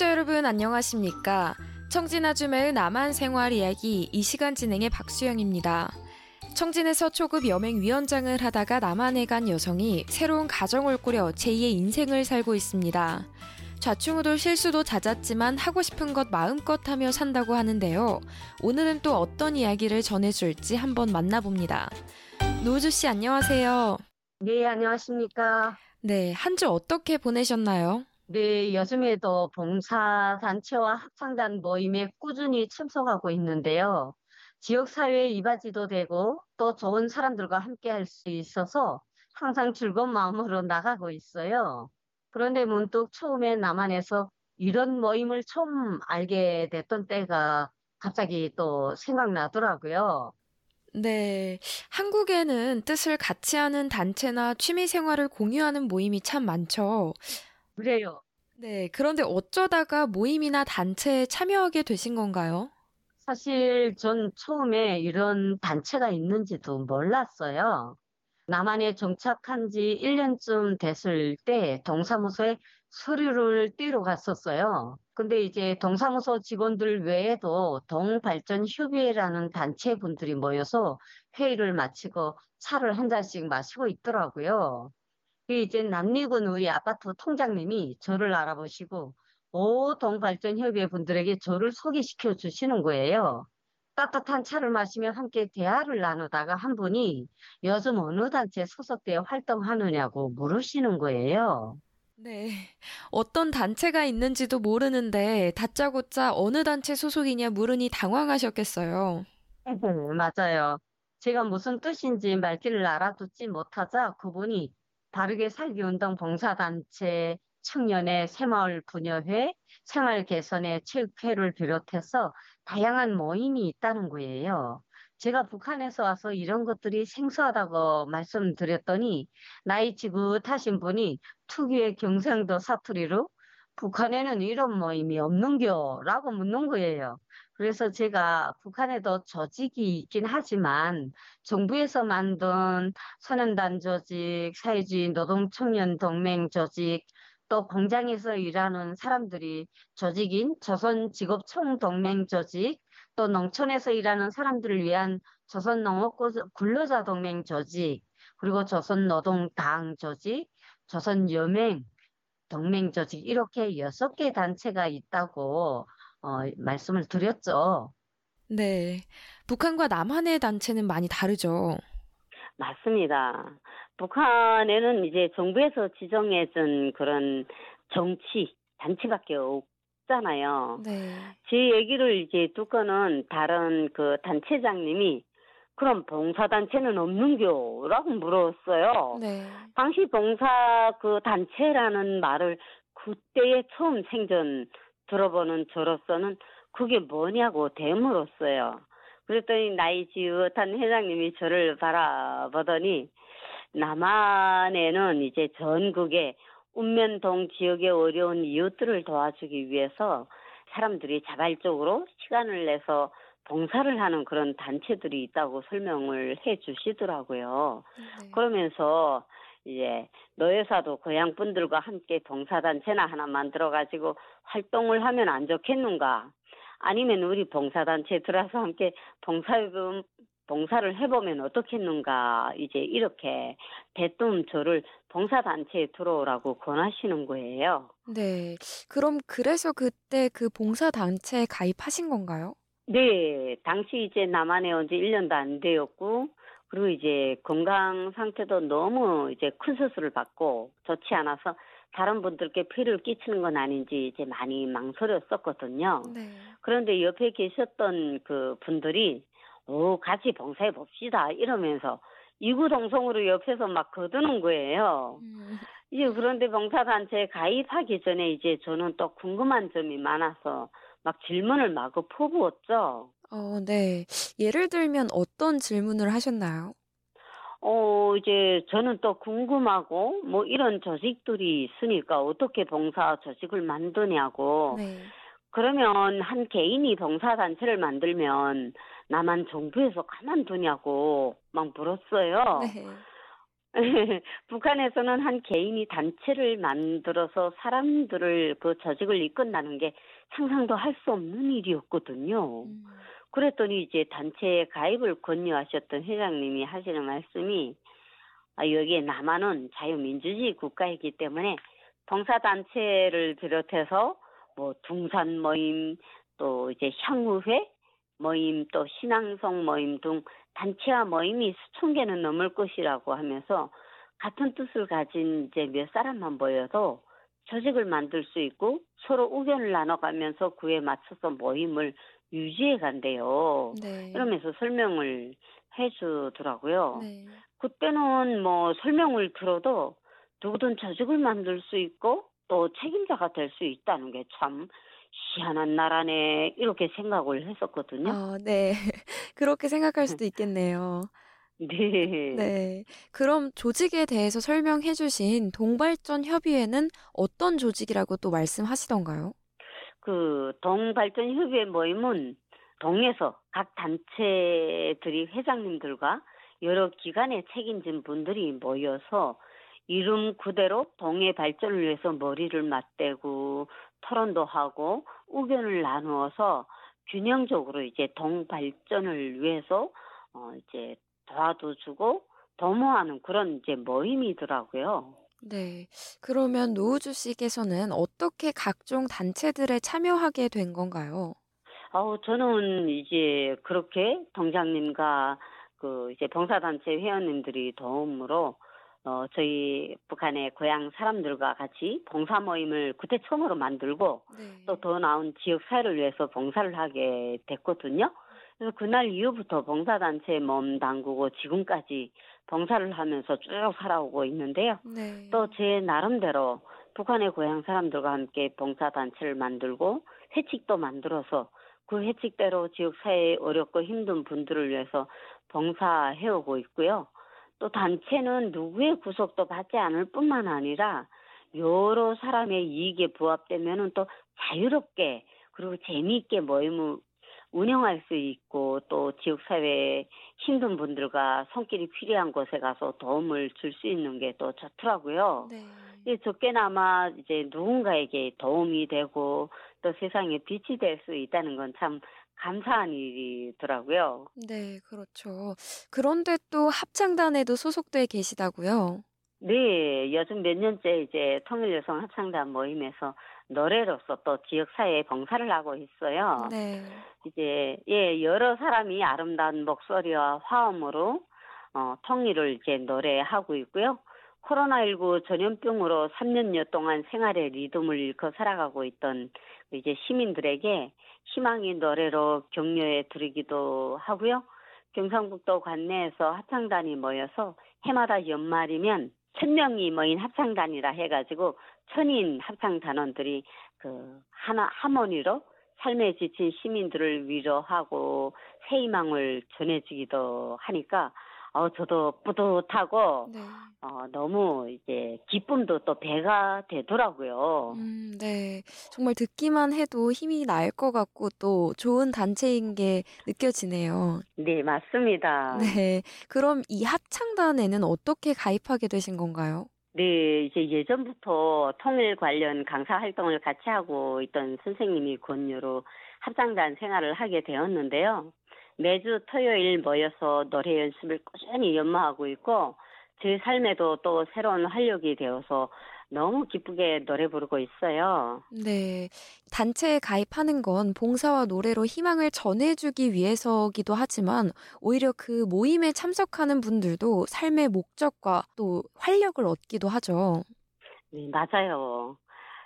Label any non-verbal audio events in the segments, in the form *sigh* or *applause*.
청취자 여러분 안녕하십니까? 청진아주매의 남한 생활 이야기 이 시간 진행의 박수영입니다. 청진에서 초급 여맹위원장을 하다가 남한에 간 여성이 새로운 가정을 꾸려 제2의 인생을 살고 있습니다. 좌충우돌 실수도 잦았지만 하고 싶은 것 마음껏 하며 산다고 하는데요. 오늘은 또 어떤 이야기를 전해줄지 한번 만나봅니다. 노우주 씨 안녕하세요. 네, 안녕하십니까. 네, 한 주 어떻게 보내셨나요? 네, 요즘에도 봉사단체와 합창단 모임에 꾸준히 참석하고 있는데요. 지역사회에 이바지도 되고 또 좋은 사람들과 함께 할 수 있어서 항상 즐거운 마음으로 나가고 있어요. 그런데 문득 처음에 남한에서 이런 모임을 처음 알게 됐던 때가 갑자기 또 생각나더라고요. 네. 한국에는 뜻을 같이 하는 단체나 취미 생활을 공유하는 모임이 참 많죠. 그래요. 네. 그런데 어쩌다가 모임이나 단체에 참여하게 되신 건가요? 사실 전 처음에 이런 단체가 있는지도 몰랐어요. 남한에 정착한 지 1년쯤 됐을 때 동사무소에 서류를 띄러 갔었어요. 근데 이제 동사무소 직원들 외에도 동발전협의회라는 단체 분들이 모여서 회의를 마치고 차를 한 잔씩 마시고 있더라고요. 그 이제 남리군 우리 아파트 통장님이 저를 알아보시고 오 동발전협의회 분들에게 저를 소개시켜 주시는 거예요. 따뜻한 차를 마시며 함께 대화를 나누다가 한 분이 요즘 어느 단체 소속되어 활동하느냐고 물으시는 거예요. 네. 어떤 단체가 있는지도 모르는데 다짜고짜 어느 단체 소속이냐 물으니 당황하셨겠어요. 맞아요. 제가 무슨 뜻인지 말귀를 알아듣지 못하자 그분이 바르게 살기 운동 봉사단체, 청년의 새마을 분여회, 생활 개선의 체육회를 비롯해서 다양한 모임이 있다는 거예요. 제가 북한에서 와서 이런 것들이 생소하다고 말씀드렸더니 나이 지긋하신 분이 특유의 경상도 사투리로 북한에는 이런 모임이 없는겨 라고 묻는 거예요. 그래서 제가 북한에도 조직이 있긴 하지만 정부에서 만든 선언단 조직, 사회주의 노동 청년 동맹 조직, 또 공장에서 일하는 사람들이 조직인 조선 직업 총동맹 조직, 또 농촌에서 일하는 사람들을 위한 조선 농업 근로자 동맹 조직, 그리고 조선 노동당 조직, 조선여맹 동맹 조직 이렇게 여섯 개 단체가 있다고 어, 말씀을 드렸죠. 네. 북한과 남한의 단체는 많이 다르죠. 맞습니다. 북한에는 이제 정부에서 지정해준 그런 정치 단체밖에 없잖아요. 네. 제 얘기를 이제 듣고는 다른 그 단체장님이 그럼 봉사단체는 없는겨? 라고 물었어요. 네. 당시 봉사 그 단체라는 말을 그때에 처음 생전 들어보는 저로서는 그게 뭐냐고 대물었어요. 그랬더니 나이 지긋한 회장님이 저를 바라보더니 남한에는 이제 전국에 운면동 지역의 어려운 이웃들을 도와주기 위해서 사람들이 자발적으로 시간을 내서 봉사를 하는 그런 단체들이 있다고 설명을 해 주시더라고요. 네. 그러면서 이제 노예사도 고향 분들과 함께 봉사단체나 하나 만들어 가지고 활동을 하면 안 좋겠는가? 아니면 우리 봉사단체 들어서 함께 봉사금 봉사를 해보면 어떻겠는가 이제 이렇게 대뜸 저를 봉사단체에 들어오라고 권하시는 거예요. 네. 그럼 그래서 그때 그 봉사단체에 가입하신 건가요? 네. 당시 이제 남한에 온 지 1년도 안 되었고 그리고 이제 건강 상태도 너무 이제 큰 수술을 받고 좋지 않아서 다른 분들께 피해를 끼치는 건 아닌지 이제 많이 망설였었거든요. 네. 그런데 옆에 계셨던 그 분들이 오 같이 봉사해 봅시다 이러면서 이구동성으로 옆에서 막 거드는 거예요. 음. 이제 그런데 봉사단체에 가입하기 전에 이제 저는 또 궁금한 점이 많아서 막 질문을 마구 퍼부었죠. 어, 네. 예를 들면 어떤 질문을 하셨나요? 어, 이제 저는 또 궁금하고 뭐 이런 조직들이 있으니까 어떻게 봉사 조직을 만드냐고. 네. 그러면 한 개인이 봉사단체를 만들면 나만 정부에서 가만두냐고 막 물었어요. 네. *laughs* 북한에서는 한 개인이 단체를 만들어서 사람들을 그 조직을 이끈다는 게 상상도 할 수 없는 일이었거든요. 음. 그랬더니 이제 단체에 가입을 권유하셨던 회장님이 하시는 말씀이 아, 여기에 남한은 자유민주주의 국가이기 때문에 봉사단체를 비롯해서 뭐 둥산 모임 또 이제 향후회 모임 또 신앙성 모임 등 단체와 모임이 수천 개는 넘을 것이라고 하면서 같은 뜻을 가진 이제 몇 사람만 모여도 조직을 만들 수 있고 서로 의견을 나눠가면서 그에 맞춰서 모임을 유지해 간대요. 네. 이러면서 설명을 해주더라고요. 네. 그때는 뭐 설명을 들어도 누구든 조직을 만들 수 있고 또 책임자가 될 수 있다는 게 참 희한한 나라네 이렇게 생각을 했었거든요. 아, 네. *laughs* 그렇게 생각할 수도 있겠네요. *laughs* 네. 네. 그럼 조직에 대해서 설명해 주신 동발전 협의회는 어떤 조직이라고 또 말씀하시던가요? 그 동발전 협의회 모임은 동에서 각 단체들이 회장님들과 여러 기관에 책임진 분들이 모여서 이름 그대로 동의 발전을 위해서 머리를 맞대고 토론도 하고 의견을 나누어서 균형적으로 이제 동 발전을 위해서 어 이제 도와도 주고 도모하는 그런 이제 모임이더라고요. 네. 그러면 노우주 씨께서는 어떻게 각종 단체들에 참여하게 된 건가요? 아우 저는 이제 그렇게 동장님과 그 이제 봉사단체 회원님들이 도움으로 어 저희 북한의 고향 사람들과 같이 봉사 모임을 그때 처음으로 만들고 네. 또더 나은 지역 사회를 위해서 봉사를 하게 됐거든요. 그래서 그날 이후부터 봉사단체에 몸 담그고 지금까지 봉사를 하면서 쭉 살아오고 있는데요. 네. 또제 나름대로 북한의 고향 사람들과 함께 봉사단체를 만들고 회칙도 만들어서 그 회칙대로 지역사회에 어렵고 힘든 분들을 위해서 봉사해오고 있고요. 또 단체는 누구의 구속도 받지 않을 뿐만 아니라 여러 사람의 이익에 부합되면은 또 자유롭게 그리고 재미있게 모임을 운영할 수 있고 또 지역 사회에 힘든 분들과 손길이 필요한 곳에 가서 도움을 줄 수 있는 게 또 좋더라고요. 네. 이 적게나마 이제 누군가에게 도움이 되고 또 세상에 빛이 될 수 있다는 건 참 감사한 일이더라고요. 네, 그렇죠. 그런데 또 합창단에도 소속돼 계시다고요? 네, 요즘 몇 년째 이제 통일 여성 합창단 모임에서 노래로서 또 지역 사회에 봉사를 하고 있어요. 네. 이제 예 여러 사람이 아름다운 목소리와 화음으로 어, 통일을 이제 노래하고 있고요. 코로나19 전염병으로 3년여 동안 생활의 리듬을 잃고 살아가고 있던 이제 시민들에게 희망의 노래로 격려해 드리기도 하고요. 경상북도 관내에서 합창단이 모여서 해마다 연말이면 천 명이 모인 합창단이라 해가지고 천인 합창단원들이 그 하나 하모니로 삶에 지친 시민들을 위로하고 새 희망을 전해주기도 하니까 어 저도 뿌듯하고 네. 어 너무 이제 기쁨도 또 배가 되더라고요. 음, 네. 정말 듣기만 해도 힘이 날 것 같고 또 좋은 단체인 게 느껴지네요. 네, 맞습니다. 네. 그럼 이 합창단에는 어떻게 가입하게 되신 건가요? 네, 이제 예전부터 통일 관련 강사 활동을 같이 하고 있던 선생님이 권유로 합창단 생활을 하게 되었는데요. 매주 토요일 모여서 노래 연습을 꾸준히 연마하고 있고, 제 삶에도 또 새로운 활력이 되어서 너무 기쁘게 노래 부르고 있어요. 네. 단체에 가입하는 건 봉사와 노래로 희망을 전해주기 위해서기도 하지만 오히려 그 모임에 참석하는 분들도 삶의 목적과 또 활력을 얻기도 하죠. 네, 맞아요.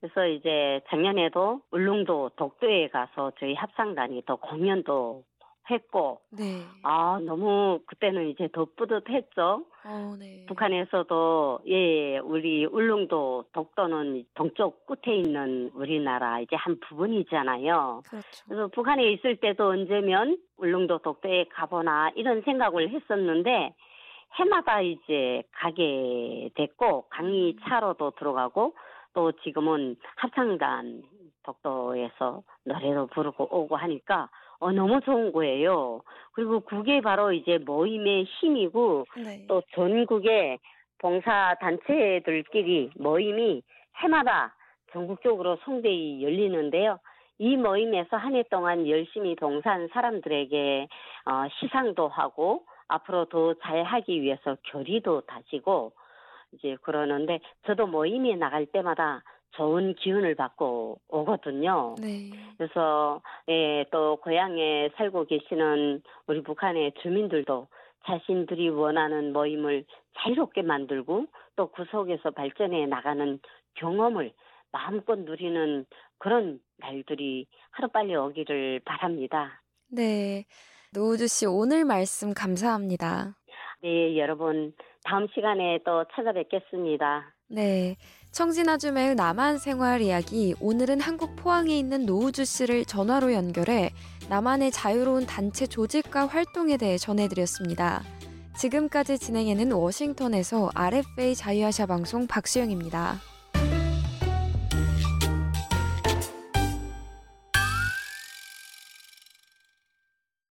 그래서 이제 작년에도 울릉도 독도에 가서 저희 합창단이 또 공연도 했고, 네. 아, 너무 그때는 이제 더 뿌듯했죠. 어, 네. 북한에서도 예, 우리 울릉도 독도는 동쪽 끝에 있는 우리나라 이제 한 부분이잖아요. 그렇죠. 그래서 북한에 있을 때도 언제면 울릉도 독도에 가보나 이런 생각을 했었는데 해마다 이제 가게 됐고 강의 차로도 들어가고 또 지금은 합창단 독도에서 노래도 부르고 오고 하니까 어 너무 좋은 거예요. 그리고 그게 바로 이제 모임의 힘이고 네. 또 전국에 봉사 단체들끼리 모임이 해마다 전국적으로 송대히 열리는데요. 이 모임에서 한 해 동안 열심히 봉사한 사람들에게 어, 시상도 하고 앞으로 더 잘하기 위해서 결의도 다지고 이제 그러는데 저도 모임에 나갈 때마다 좋은 기운을 받고 오거든요. 네. 그래서 예, 또 고향에 살고 계시는 우리 북한의 주민들도 자신들이 원하는 모임을 자유롭게 만들고 또그 속에서 발전해 나가는 경험을 마음껏 누리는 그런 날들이 하루빨리 오기를 바랍니다. 네. 노우주 씨 오늘 말씀 감사합니다. 네, 여러분 다음 시간에 또 찾아뵙겠습니다. 네. 청진아줌의 남한 생활 이야기 오늘은 한국 포항에 있는 노우주 씨를 전화로 연결해 남한의 자유로운 단체 조직과 활동에 대해 전해드렸습니다. 지금까지 진행해는 워싱턴에서 RFA 자유아시아 방송 박수영입니다.